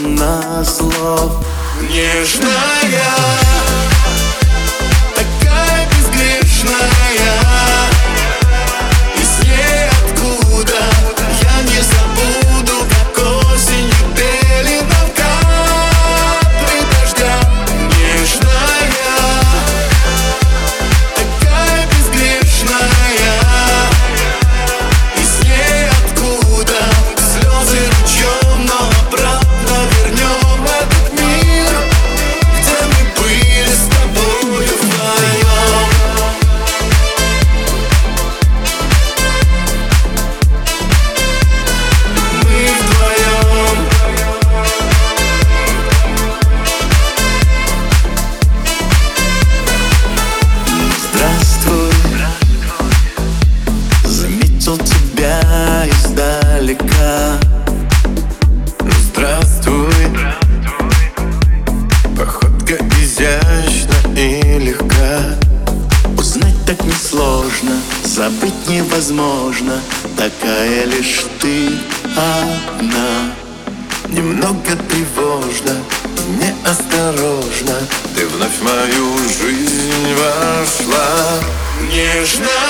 мало слов Нежная Такая безгрешная издалека. Здравствуй. Походка изящна и легка. Узнать так несложно Забыть невозможно. Такая лишь ты одна. Немного тревожно, неосторожно. Ты вновь в мою жизнь вошла. Нежная